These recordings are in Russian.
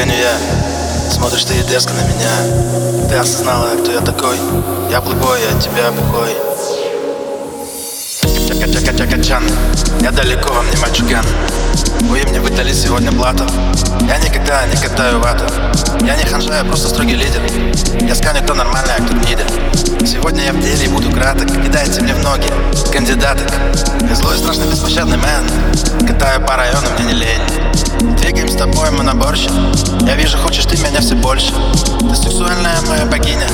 хулиганю я. Смотришь ты дерзко на меня. Ты осознала, кто я такой. Я плыбой, я тебя бухой Чака-чака-чака-чан Я далеко, вам не мальчуган Вы мне выдали сегодня плату. Я никогда не катаю вату. Я не ханжа, я просто строгий лидер. Я сканю, кто нормальный, а кто гнида Сегодня я в деле и буду краток И дайте мне в ноги кандидаток. Я злой, страшный, беспощадный мэн Катаю по району, мне не лень. Двигаем с тобой мы наборщик. Я вижу, хочешь ты меня все больше. Ты сексуальная моя богиня.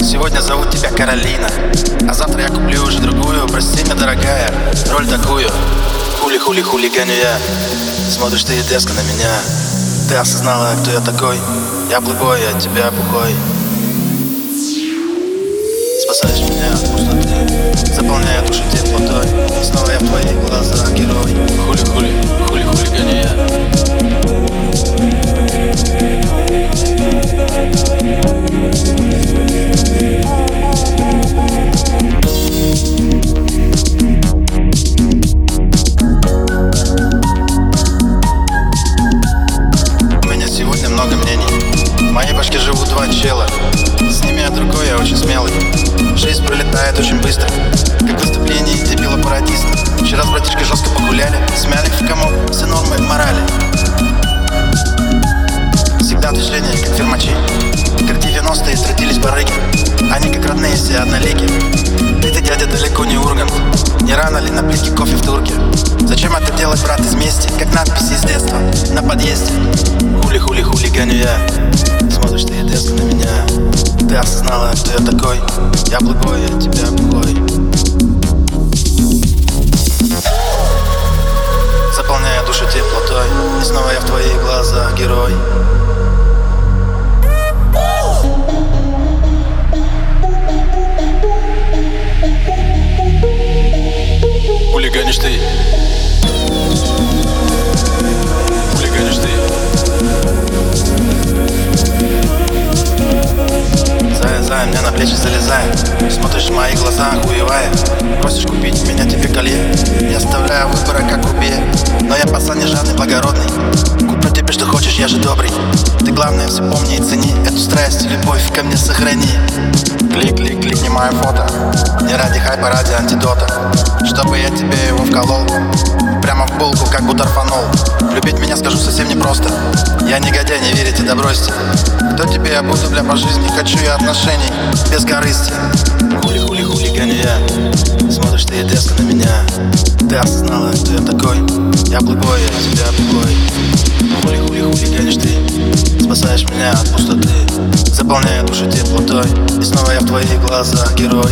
Сегодня зовут тебя Каролина. А завтра я куплю уже другую. Прости меня, дорогая, роль такую. Хули-хули хулиганю я. Смотришь ты дерзко на меня. Ты осознала, кто я такой. Я плыбой, я тебя бухой Спасаешь меня от пустоты Заполняя душу теплотой Снова я в твоих глазах герой. Хули-хули, хули-хулиганю я. У меня сегодня много мнений. В моей башке живут два чела. С ними от рукой я очень смелый очень быстро. Как выступление дебила-пародиста Вчера с братишкой жестко погуляли Смяли в комок все нормы морали. Всегда движение, как фермачи. Как 90-е трудились барыги Они как родные все однолики Ты, дядя, далеко не Ургант. Не рано ли на плитке кофе в турке? Зачем это делать, брат, из мести? Как надписи из детства на подъезде. Хули-хули хулиганю я. Смотришь ты дерзко на меня Ты осознала, кто я такой? Я плохой, я тебя бухой Заполняя душу теплотой И снова я в твоих глазах герой Просишь купить меня тебе колье? Я оставляю выбора как кубе Но я пацан не жадный, благородный Куплю тебе что хочешь, я же добрый. Ты главное все помни и цени Эту страсть и любовь ко мне сохрани. Клик, клик, клик, не мое фото. Не ради хайпа, ради антидота. Чтобы я тебе его вколол. Прямо в булку, как будто рфанул Любить меня, скажу, совсем непросто. Я негодяй, не верите, да бросьте. Кто тебе я буду, бля, по жизни Хочу я отношений, без корысти Ты осознала, кто я такой? Я плохой, я тебя бухой Хули-хули хулиганишь ты? Спасаешь меня от пустоты. Заполняя душу теплотой. И снова я в твоих глазах герой